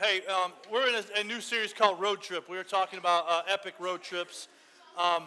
Hey, um, we're in a, a, new series called Road Trip. We were talking about uh, epic road trips. Um,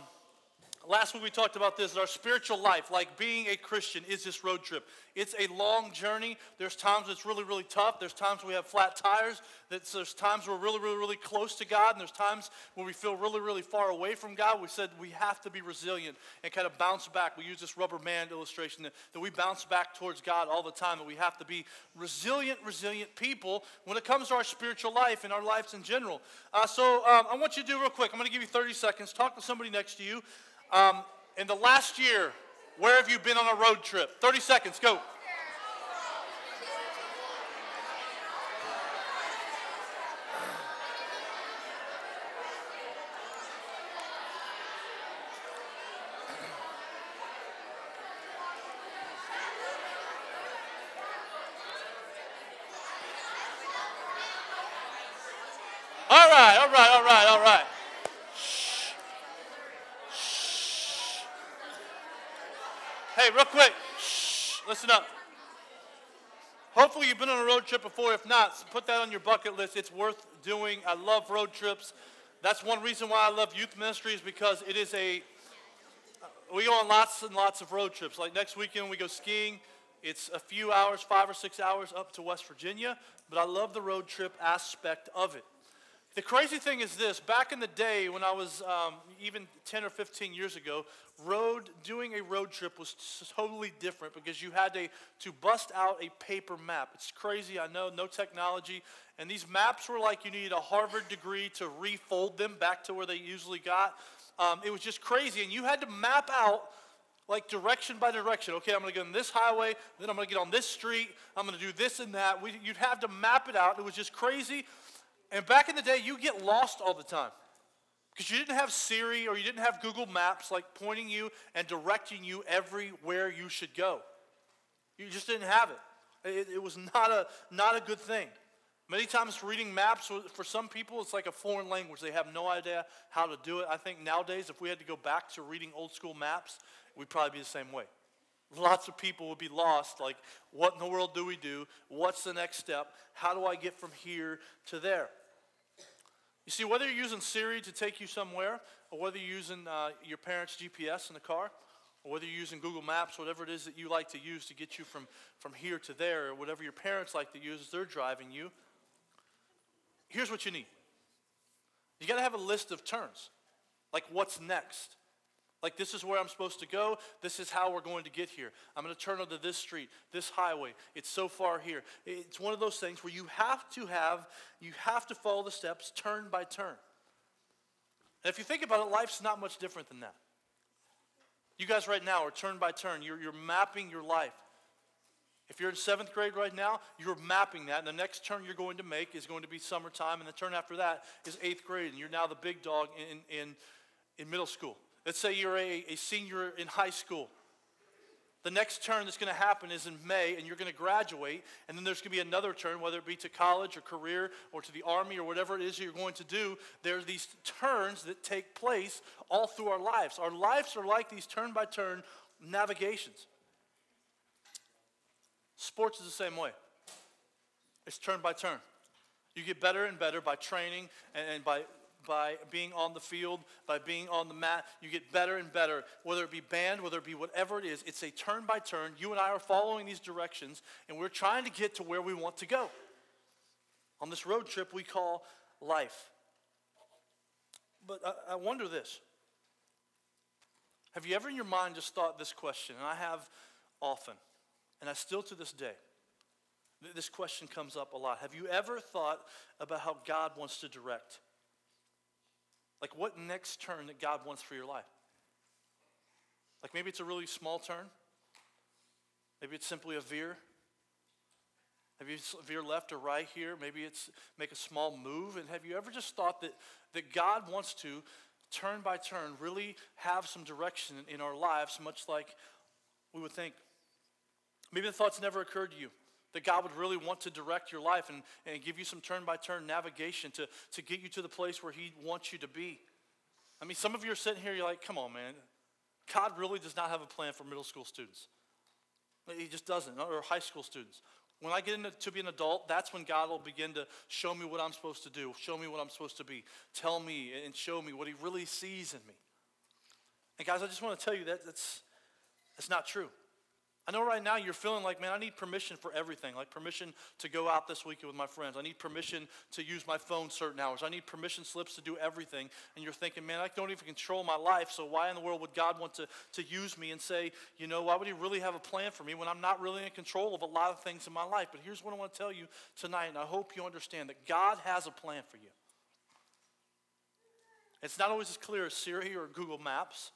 Last week we talked about this. Our spiritual life, like being a Christian, is this road trip. It's a long journey. There's times it's really, really tough. There's times we have flat tires. There's times we're really, really, really close to God. And there's times when we feel really, really far away from God. We said we have to be resilient and kind of bounce back. We use this rubber band illustration that, that we bounce back towards God all the time. That we have to be resilient, resilient people when it comes to our spiritual life and our lives in general. Uh, so um, I want you to do real quick. I'm going to give you 30 seconds. Talk to somebody next to you. Um, in the last year, where have you been on a road trip? 30 seconds, go. All right, all right, all right, all right. Hey, real quick, shh, listen up. Hopefully, you've been on a road trip before. If not, put that on your bucket list. It's worth doing. I love road trips. That's one reason why I love youth ministry is because it is a. We go on lots and lots of road trips. Like next weekend, we go skiing. It's a few hours, five or six hours up to West Virginia. But I love the road trip aspect of it. The crazy thing is this back in the day when I was um, even 10 or 15 years ago, road doing a road trip was totally different because you had to, to bust out a paper map. It's crazy, I know, no technology. And these maps were like you needed a Harvard degree to refold them back to where they usually got. Um, it was just crazy. And you had to map out like direction by direction. Okay, I'm going to go on this highway, then I'm going to get on this street, I'm going to do this and that. We, you'd have to map it out. It was just crazy. And back in the day, you get lost all the time because you didn't have Siri or you didn't have Google Maps like pointing you and directing you everywhere you should go. You just didn't have it. It, it was not a, not a good thing. Many times, reading maps, for some people, it's like a foreign language. They have no idea how to do it. I think nowadays, if we had to go back to reading old school maps, we'd probably be the same way. Lots of people would be lost. Like, what in the world do we do? What's the next step? How do I get from here to there? You see, whether you're using Siri to take you somewhere, or whether you're using uh, your parents' GPS in the car, or whether you're using Google Maps, whatever it is that you like to use to get you from, from here to there, or whatever your parents like to use as they're driving you, here's what you need. You got to have a list of turns, like what's next. Like, this is where I'm supposed to go. This is how we're going to get here. I'm going to turn onto this street, this highway. It's so far here. It's one of those things where you have to have, you have to follow the steps turn by turn. And if you think about it, life's not much different than that. You guys right now are turn by turn. You're, you're mapping your life. If you're in seventh grade right now, you're mapping that. And the next turn you're going to make is going to be summertime. And the turn after that is eighth grade. And you're now the big dog in, in, in middle school. Let's say you're a, a senior in high school. The next turn that's going to happen is in May, and you're going to graduate, and then there's going to be another turn, whether it be to college or career or to the army or whatever it is you're going to do. There are these turns that take place all through our lives. Our lives are like these turn by turn navigations. Sports is the same way, it's turn by turn. You get better and better by training and, and by by being on the field, by being on the mat. You get better and better, whether it be band, whether it be whatever it is. It's a turn by turn. You and I are following these directions, and we're trying to get to where we want to go on this road trip we call life. But I, I wonder this Have you ever in your mind just thought this question? And I have often, and I still to this day. This question comes up a lot. Have you ever thought about how God wants to direct like, what next turn that God wants for your life? Like, maybe it's a really small turn. Maybe it's simply a veer. Maybe it's veer left or right here. Maybe it's make a small move. And have you ever just thought that, that God wants to, turn by turn, really have some direction in our lives, much like we would think? Maybe the thoughts never occurred to you that God would really want to direct your life and, and give you some turn by turn navigation to, to get you to the place where He wants you to be. I mean, some of you are sitting here, you're like, come on, man. God really does not have a plan for middle school students. He just doesn't, or high school students. When I get into to be an adult, that's when God will begin to show me what I'm supposed to do, show me what I'm supposed to be, tell me and show me what He really sees in me. And guys, I just want to tell you that that's, that's not true. I know right now you're feeling like, man, I need permission for everything. Like permission to go out this weekend with my friends. I need permission to use my phone certain hours. I need permission slips to do everything. And you're thinking, man, I don't even control my life. So why in the world would God want to, to use me and say, you know, why would He really have a plan for me when I'm not really in control of a lot of things in my life? But here's what I want to tell you tonight, and I hope you understand that God has a plan for you. It's not always as clear as Siri or Google Maps.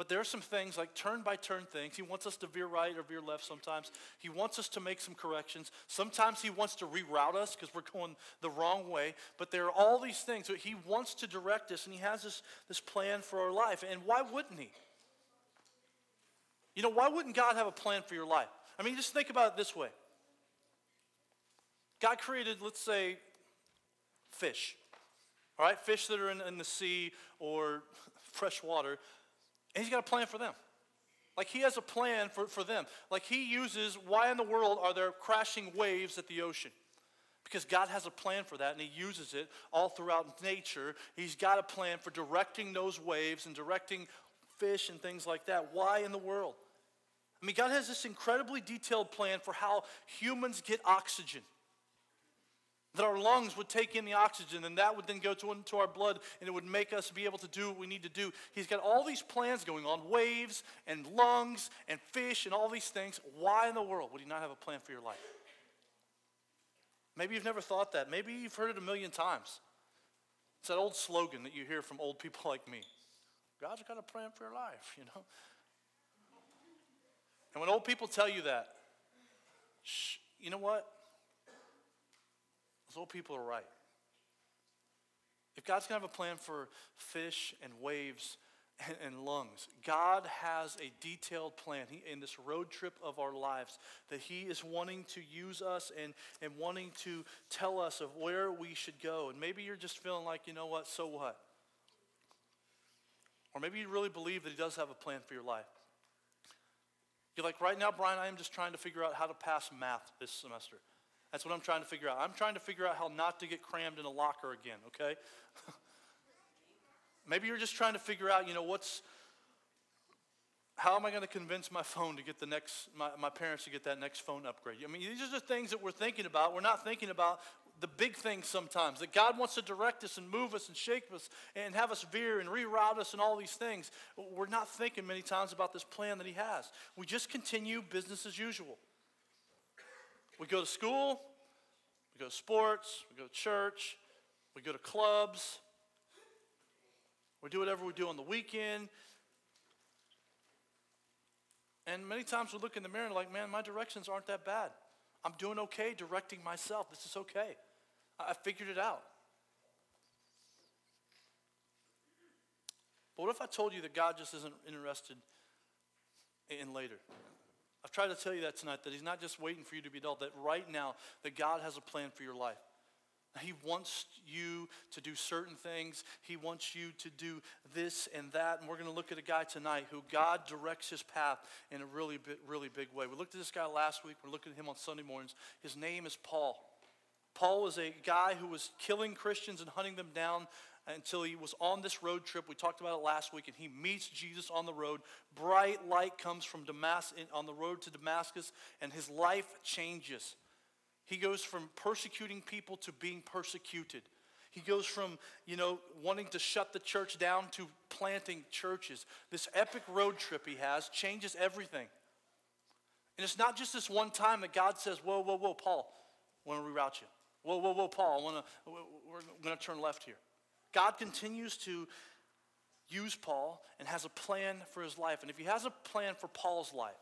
But there are some things like turn by turn things. He wants us to veer right or veer left sometimes. He wants us to make some corrections. Sometimes he wants to reroute us because we're going the wrong way. But there are all these things. that he wants to direct us and he has this, this plan for our life. And why wouldn't he? You know, why wouldn't God have a plan for your life? I mean, just think about it this way God created, let's say, fish. All right, fish that are in, in the sea or fresh water. And he's got a plan for them. Like he has a plan for, for them. Like he uses, why in the world are there crashing waves at the ocean? Because God has a plan for that and he uses it all throughout nature. He's got a plan for directing those waves and directing fish and things like that. Why in the world? I mean, God has this incredibly detailed plan for how humans get oxygen that our lungs would take in the oxygen and that would then go to, into our blood and it would make us be able to do what we need to do. He's got all these plans going on waves and lungs and fish and all these things. Why in the world would he not have a plan for your life? Maybe you've never thought that. Maybe you've heard it a million times. It's that old slogan that you hear from old people like me God's got a plan for your life, you know? And when old people tell you that, shh, you know what? Those old people are right. If God's going to have a plan for fish and waves and, and lungs, God has a detailed plan he, in this road trip of our lives that He is wanting to use us and, and wanting to tell us of where we should go. And maybe you're just feeling like, you know what, so what? Or maybe you really believe that He does have a plan for your life. You're like, right now, Brian, I am just trying to figure out how to pass math this semester. That's what I'm trying to figure out. I'm trying to figure out how not to get crammed in a locker again, okay? Maybe you're just trying to figure out, you know, what's, how am I going to convince my phone to get the next, my, my parents to get that next phone upgrade? I mean, these are the things that we're thinking about. We're not thinking about the big things sometimes, that God wants to direct us and move us and shake us and have us veer and reroute us and all these things. We're not thinking many times about this plan that He has. We just continue business as usual. We go to school, we go to sports, we go to church, we go to clubs, we do whatever we do on the weekend. And many times we look in the mirror and like, man, my directions aren't that bad. I'm doing okay directing myself. This is okay. I figured it out. But what if I told you that God just isn't interested in later? I've tried to tell you that tonight, that He's not just waiting for you to be adult, that right now, that God has a plan for your life. He wants you to do certain things. He wants you to do this and that. And we're going to look at a guy tonight who God directs his path in a really, really big way. We looked at this guy last week. We're looking at him on Sunday mornings. His name is Paul. Paul was a guy who was killing Christians and hunting them down until he was on this road trip. We talked about it last week, and he meets Jesus on the road. Bright light comes from Damascus on the road to Damascus, and his life changes. He goes from persecuting people to being persecuted. He goes from, you know, wanting to shut the church down to planting churches. This epic road trip he has changes everything. And it's not just this one time that God says, Whoa, whoa, whoa, Paul, I want to reroute you. Whoa, whoa, whoa, Paul, I want to, we're going to turn left here. God continues to use Paul and has a plan for his life. And if he has a plan for Paul's life,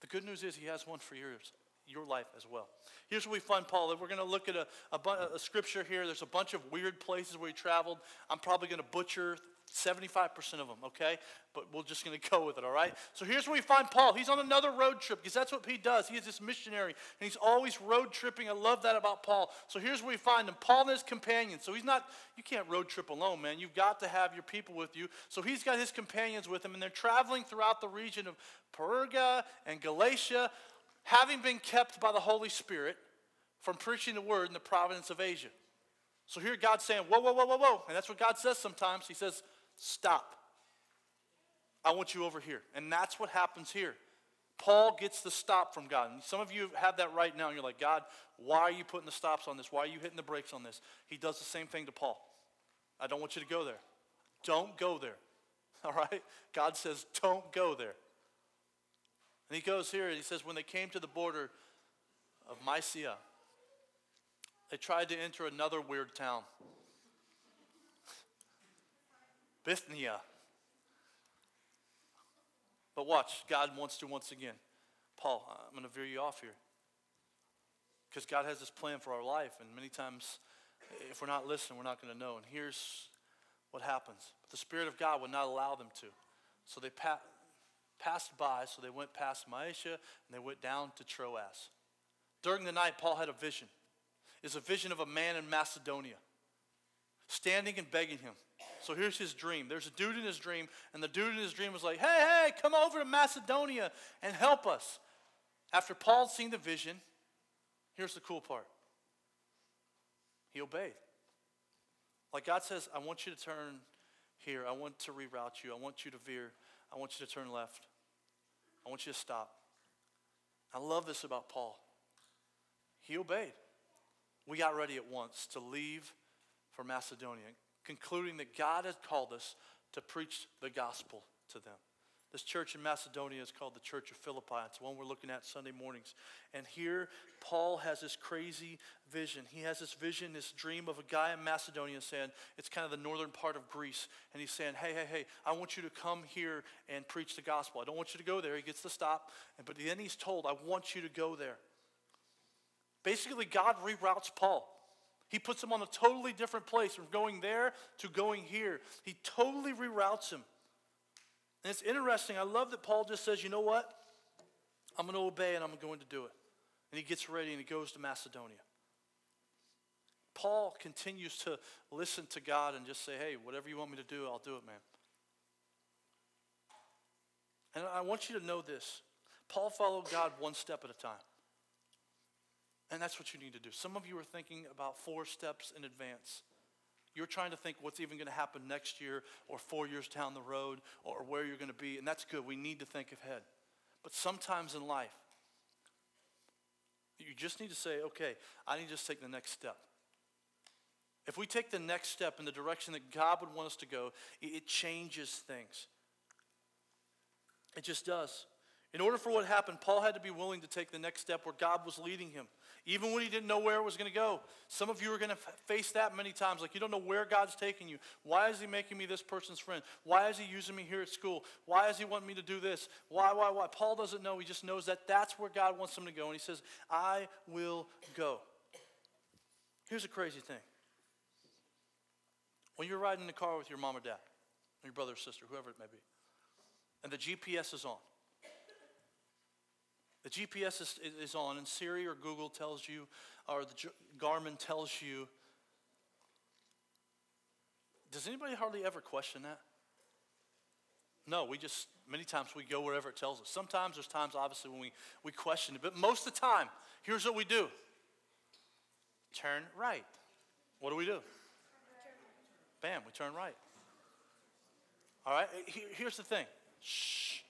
the good news is he has one for yours, your life as well. Here's where we find Paul. We're going to look at a, a, a scripture here. There's a bunch of weird places where he traveled. I'm probably going to butcher 75% of them, okay? But we're just going to go with it, all right? So here's where we find Paul. He's on another road trip because that's what he does. He is this missionary and he's always road tripping. I love that about Paul. So here's where we find him Paul and his companions. So he's not, you can't road trip alone, man. You've got to have your people with you. So he's got his companions with him and they're traveling throughout the region of Perga and Galatia. having been kept by the Holy Spirit from preaching the word in the province of Asia. So here God's saying, whoa, whoa, whoa, whoa, whoa. And that's what God says sometimes. He says, stop. I want you over here. And that's what happens here. Paul gets the stop from God. And some of you have that right now. And you're like, God, why are you putting the stops on this? Why are you hitting the brakes on this? He does the same thing to Paul. I don't want you to go there. Don't go there. All right? God says, don't go there. And he goes here and he says, when they came to the border of Mysia, they tried to enter another weird town. Bithynia. But watch, God wants to once again. Paul, I'm going to veer you off here. Because God has this plan for our life, and many times, if we're not listening, we're not going to know. And here's what happens. The Spirit of God would not allow them to. So they pa- passed by, so they went past Mysia, and they went down to Troas. During the night, Paul had a vision. It's a vision of a man in Macedonia standing and begging him. So here's his dream. There's a dude in his dream, and the dude in his dream was like, hey, hey, come over to Macedonia and help us. After Paul seen the vision, here's the cool part he obeyed. Like God says, I want you to turn here. I want to reroute you. I want you to veer. I want you to turn left. I want you to stop. I love this about Paul. He obeyed. We got ready at once to leave for Macedonia, concluding that God had called us to preach the gospel to them. This church in Macedonia is called the Church of Philippi. It's the one we're looking at Sunday mornings. And here, Paul has this crazy vision. He has this vision, this dream of a guy in Macedonia saying, it's kind of the northern part of Greece. And he's saying, hey, hey, hey, I want you to come here and preach the gospel. I don't want you to go there. He gets to stop. But then he's told, I want you to go there. Basically, God reroutes Paul. He puts him on a totally different place from going there to going here. He totally reroutes him. And it's interesting. I love that Paul just says, you know what? I'm going to obey and I'm going to do it. And he gets ready and he goes to Macedonia. Paul continues to listen to God and just say, hey, whatever you want me to do, I'll do it, man. And I want you to know this Paul followed God one step at a time. And that's what you need to do. Some of you are thinking about four steps in advance. You're trying to think what's even going to happen next year or four years down the road or where you're going to be, and that's good. We need to think ahead. But sometimes in life, you just need to say, okay, I need to just take the next step. If we take the next step in the direction that God would want us to go, it changes things. It just does. In order for what happened, Paul had to be willing to take the next step where God was leading him even when he didn't know where it was going to go. Some of you are going to face that many times. Like you don't know where God's taking you. Why is he making me this person's friend? Why is he using me here at school? Why is he wanting me to do this? Why, why, why? Paul doesn't know. He just knows that that's where God wants him to go. And he says, I will go. Here's a crazy thing. When you're riding in the car with your mom or dad, or your brother or sister, whoever it may be, and the GPS is on, the GPS is, is on, and Siri or Google tells you, or the Garmin tells you. Does anybody hardly ever question that? No, we just, many times we go wherever it tells us. Sometimes there's times, obviously, when we, we question it, but most of the time, here's what we do turn right. What do we do? Bam, we turn right. All right, here's the thing. Shh.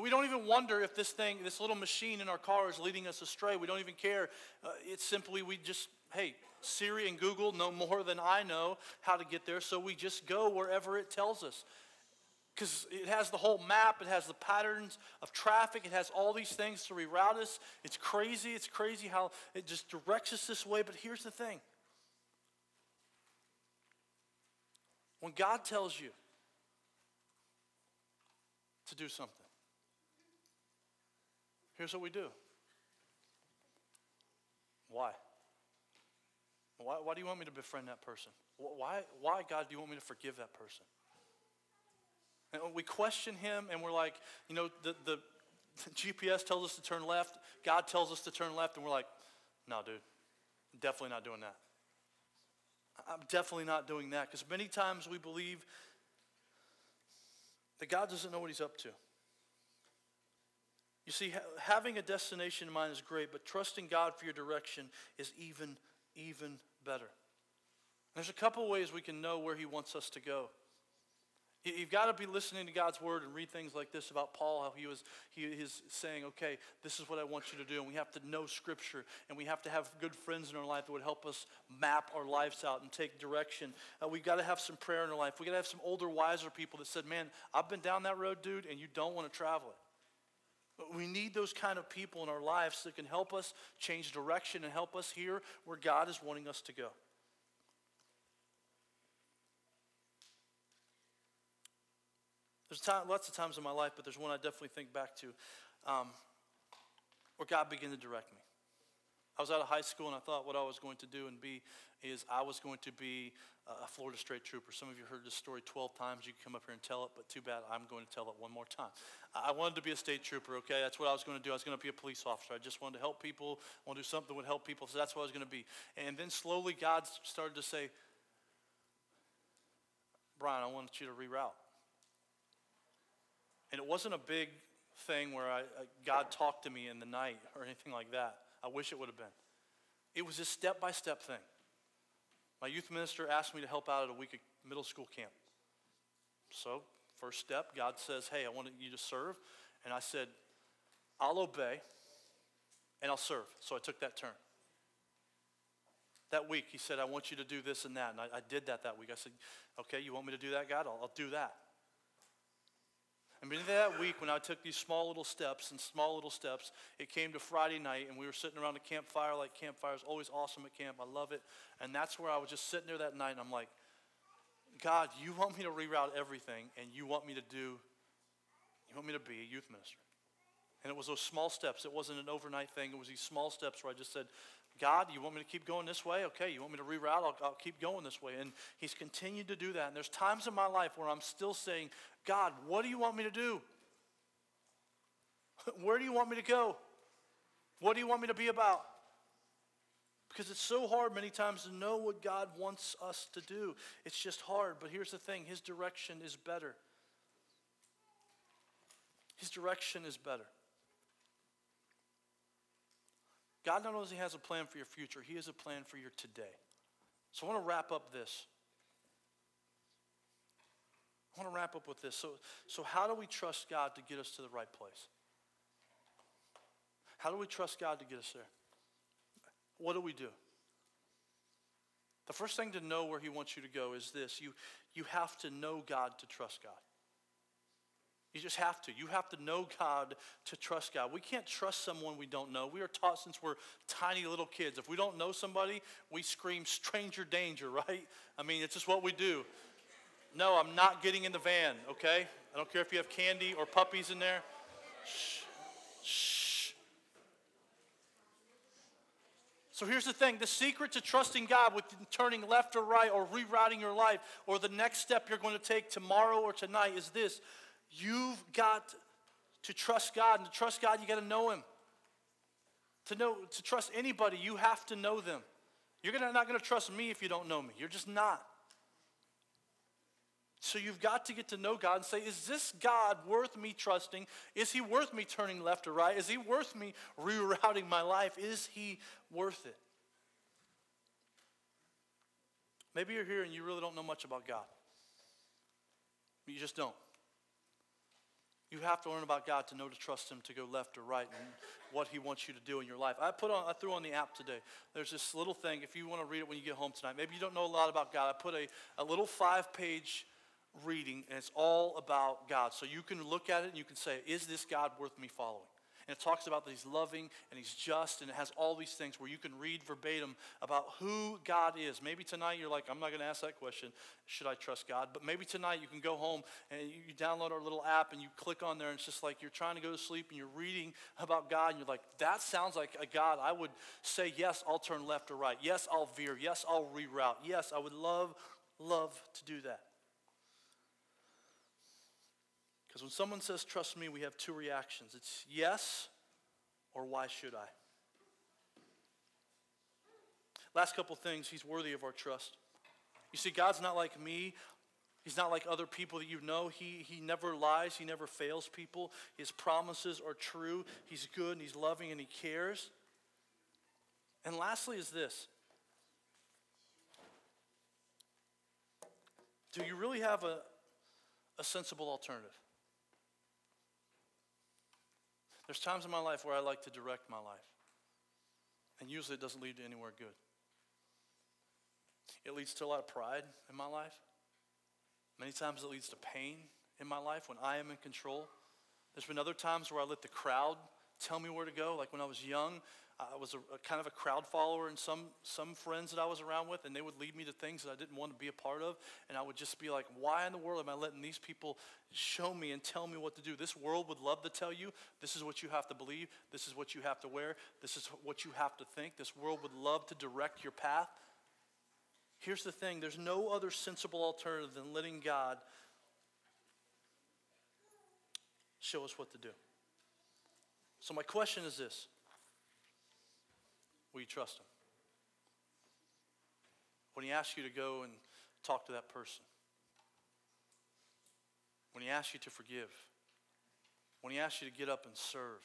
We don't even wonder if this thing, this little machine in our car is leading us astray. We don't even care. Uh, it's simply, we just, hey, Siri and Google know more than I know how to get there, so we just go wherever it tells us. Because it has the whole map, it has the patterns of traffic, it has all these things to reroute us. It's crazy, it's crazy how it just directs us this way. But here's the thing when God tells you to do something, Here's what we do. Why? Why, why do you want me to befriend that person? Why, why, God, do you want me to forgive that person? And we question him and we're like, you know, the, the, the GPS tells us to turn left, God tells us to turn left, and we're like, no, dude, definitely not doing that. I'm definitely not doing that because many times we believe that God doesn't know what he's up to. You see, ha- having a destination in mind is great, but trusting God for your direction is even, even better. There's a couple ways we can know where He wants us to go. You've got to be listening to God's word and read things like this about Paul, how he was he is saying, okay, this is what I want you to do. And we have to know scripture and we have to have good friends in our life that would help us map our lives out and take direction. Uh, we've got to have some prayer in our life. We've got to have some older, wiser people that said, man, I've been down that road, dude, and you don't want to travel it. We need those kind of people in our lives that can help us change direction and help us hear where God is wanting us to go. There's time, lots of times in my life, but there's one I definitely think back to um, where God began to direct me. I was out of high school and I thought what I was going to do and be is I was going to be a Florida State Trooper. Some of you heard this story 12 times. You can come up here and tell it, but too bad I'm going to tell it one more time. I wanted to be a state trooper, okay? That's what I was going to do. I was going to be a police officer. I just wanted to help people, I want to do something that would help people, so that's what I was going to be. And then slowly God started to say, Brian, I want you to reroute. And it wasn't a big thing where I, God talked to me in the night or anything like that. I wish it would have been. It was a step by step thing. My youth minister asked me to help out at a week of middle school camp. So, first step, God says, Hey, I want you to serve. And I said, I'll obey and I'll serve. So I took that turn. That week, he said, I want you to do this and that. And I, I did that that week. I said, Okay, you want me to do that, God? I'll, I'll do that. And in that week, when I took these small little steps and small little steps, it came to Friday night, and we were sitting around a campfire like campfire is always awesome at camp. I love it. And that's where I was just sitting there that night, and I'm like, God, you want me to reroute everything, and you want me to do, you want me to be a youth minister. And it was those small steps. It wasn't an overnight thing. It was these small steps where I just said, God, you want me to keep going this way? Okay, you want me to reroute? I'll, I'll, keep going this way. And He's continued to do that. And there's times in my life where I'm still saying, God, what do you want me to do? Where do you want me to go? What do you want me to be about? Because it's so hard many times to know what God wants us to do. It's just hard. But here's the thing His direction is better. His direction is better. God not only has a plan for your future, He has a plan for your today. So I want to wrap up this. I want to wrap up with this. So, so how do we trust God to get us to the right place? How do we trust God to get us there? What do we do? The first thing to know where He wants you to go is this you, you have to know God to trust God. You just have to. You have to know God to trust God. We can't trust someone we don't know. We are taught since we're tiny little kids. If we don't know somebody, we scream stranger danger, right? I mean, it's just what we do. No, I'm not getting in the van, okay? I don't care if you have candy or puppies in there. Shh. Shh. So here's the thing the secret to trusting God with turning left or right or rerouting your life or the next step you're going to take tomorrow or tonight is this You've got to trust God. And to trust God, you got to know Him. To know, to trust anybody, you have to know them. You're gonna, not going to trust me if you don't know me. You're just not. So you've got to get to know God and say, is this God worth me trusting? Is He worth me turning left or right? Is He worth me rerouting my life? Is He worth it? Maybe you're here and you really don't know much about God. You just don't. You have to learn about God to know to trust Him to go left or right and what He wants you to do in your life. I put on, I threw on the app today. There's this little thing. If you want to read it when you get home tonight, maybe you don't know a lot about God. I put a, a little five-page reading, and it's all about God. So you can look at it and you can say, "Is this God worth me following?" And it talks about that he's loving and he's just, and it has all these things where you can read verbatim about who God is. Maybe tonight you're like, I'm not going to ask that question, should I trust God? But maybe tonight you can go home and you download our little app and you click on there, and it's just like you're trying to go to sleep and you're reading about God, and you're like, that sounds like a God. I would say, yes, I'll turn left or right. Yes, I'll veer. Yes, I'll reroute. Yes, I would love, love to do that. Because when someone says, trust me, we have two reactions it's yes or why should I? Last couple things, he's worthy of our trust. You see, God's not like me. He's not like other people that you know. He, he never lies, he never fails people. His promises are true. He's good and he's loving and he cares. And lastly, is this Do you really have a, a sensible alternative? There's times in my life where I like to direct my life, and usually it doesn't lead to anywhere good. It leads to a lot of pride in my life. Many times it leads to pain in my life when I am in control. There's been other times where I let the crowd tell me where to go. Like when I was young, I was a, a, kind of a crowd follower, and some some friends that I was around with, and they would lead me to things that I didn't want to be a part of, and I would just be like, "Why in the world am I letting these people show me and tell me what to do? This world would love to tell you this is what you have to believe, this is what you have to wear, this is what you have to think. This world would love to direct your path." Here's the thing there's no other sensible alternative than letting God show us what to do. So, my question is this Will you trust Him? When He asks you to go and talk to that person, when He asks you to forgive, when He asks you to get up and serve,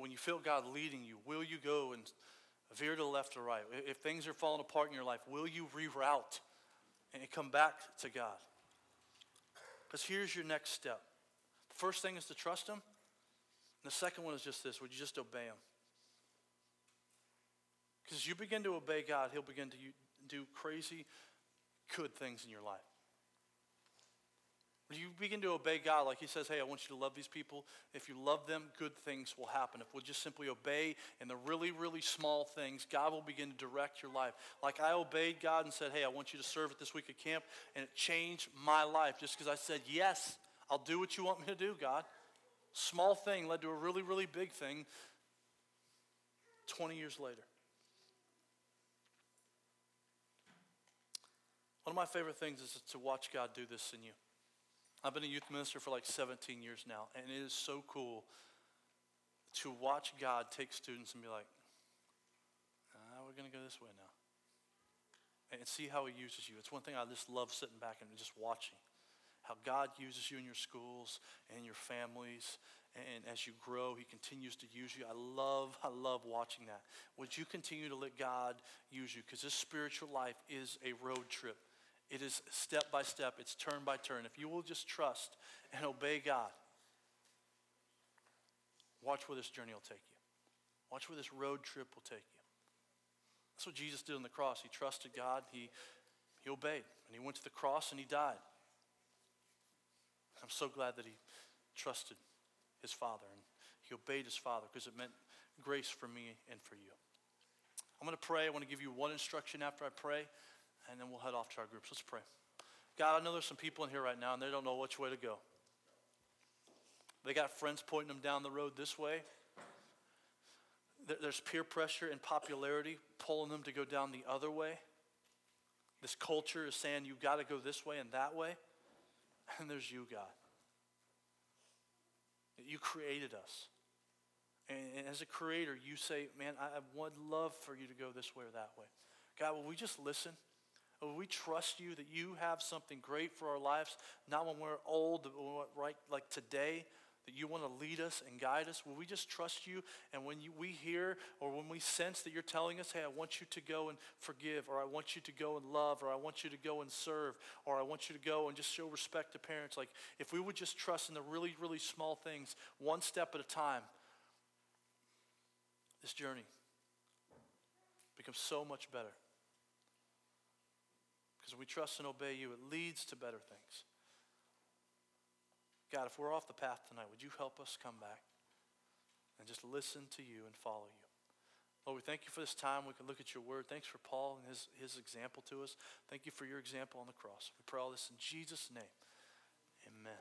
when you feel God leading you, will you go and veer to the left or right. If things are falling apart in your life, will you reroute and come back to God? Because here's your next step. The first thing is to trust Him. And the second one is just this would you just obey Him? Because you begin to obey God, He'll begin to do crazy, good things in your life. When you begin to obey God, like He says, hey, I want you to love these people. If you love them, good things will happen. If we'll just simply obey in the really, really small things, God will begin to direct your life. Like I obeyed God and said, hey, I want you to serve at this week at camp, and it changed my life just because I said, yes, I'll do what you want me to do, God. Small thing led to a really, really big thing 20 years later. One of my favorite things is to watch God do this in you. I've been a youth minister for like 17 years now, and it is so cool to watch God take students and be like, ah, we're going to go this way now. And see how He uses you. It's one thing I just love sitting back and just watching how God uses you in your schools and your families. And as you grow, He continues to use you. I love, I love watching that. Would you continue to let God use you? Because this spiritual life is a road trip. It is step by step, it's turn by turn. If you will just trust and obey God, watch where this journey will take you. Watch where this road trip will take you. That's what Jesus did on the cross. He trusted God, he, he obeyed, and he went to the cross and he died. I'm so glad that he trusted his Father and he obeyed his Father because it meant grace for me and for you. I'm going to pray. I want to give you one instruction after I pray and then we'll head off to our groups. Let's pray. God, I know there's some people in here right now and they don't know which way to go. They got friends pointing them down the road this way. There's peer pressure and popularity pulling them to go down the other way. This culture is saying you've got to go this way and that way. And there's you, God. You created us. And as a creator, you say, man, I would love for you to go this way or that way. God, will we just listen? We trust you that you have something great for our lives, not when we're old, right like today, that you want to lead us and guide us? Will we just trust you? And when you, we hear or when we sense that you're telling us, hey, I want you to go and forgive, or I want you to go and love, or I want you to go and serve, or I want you to go and just show respect to parents, like if we would just trust in the really, really small things, one step at a time, this journey becomes so much better. Because we trust and obey you, it leads to better things. God, if we're off the path tonight, would you help us come back and just listen to you and follow you? Lord, we thank you for this time. We can look at your word. Thanks for Paul and his, his example to us. Thank you for your example on the cross. We pray all this in Jesus' name. Amen.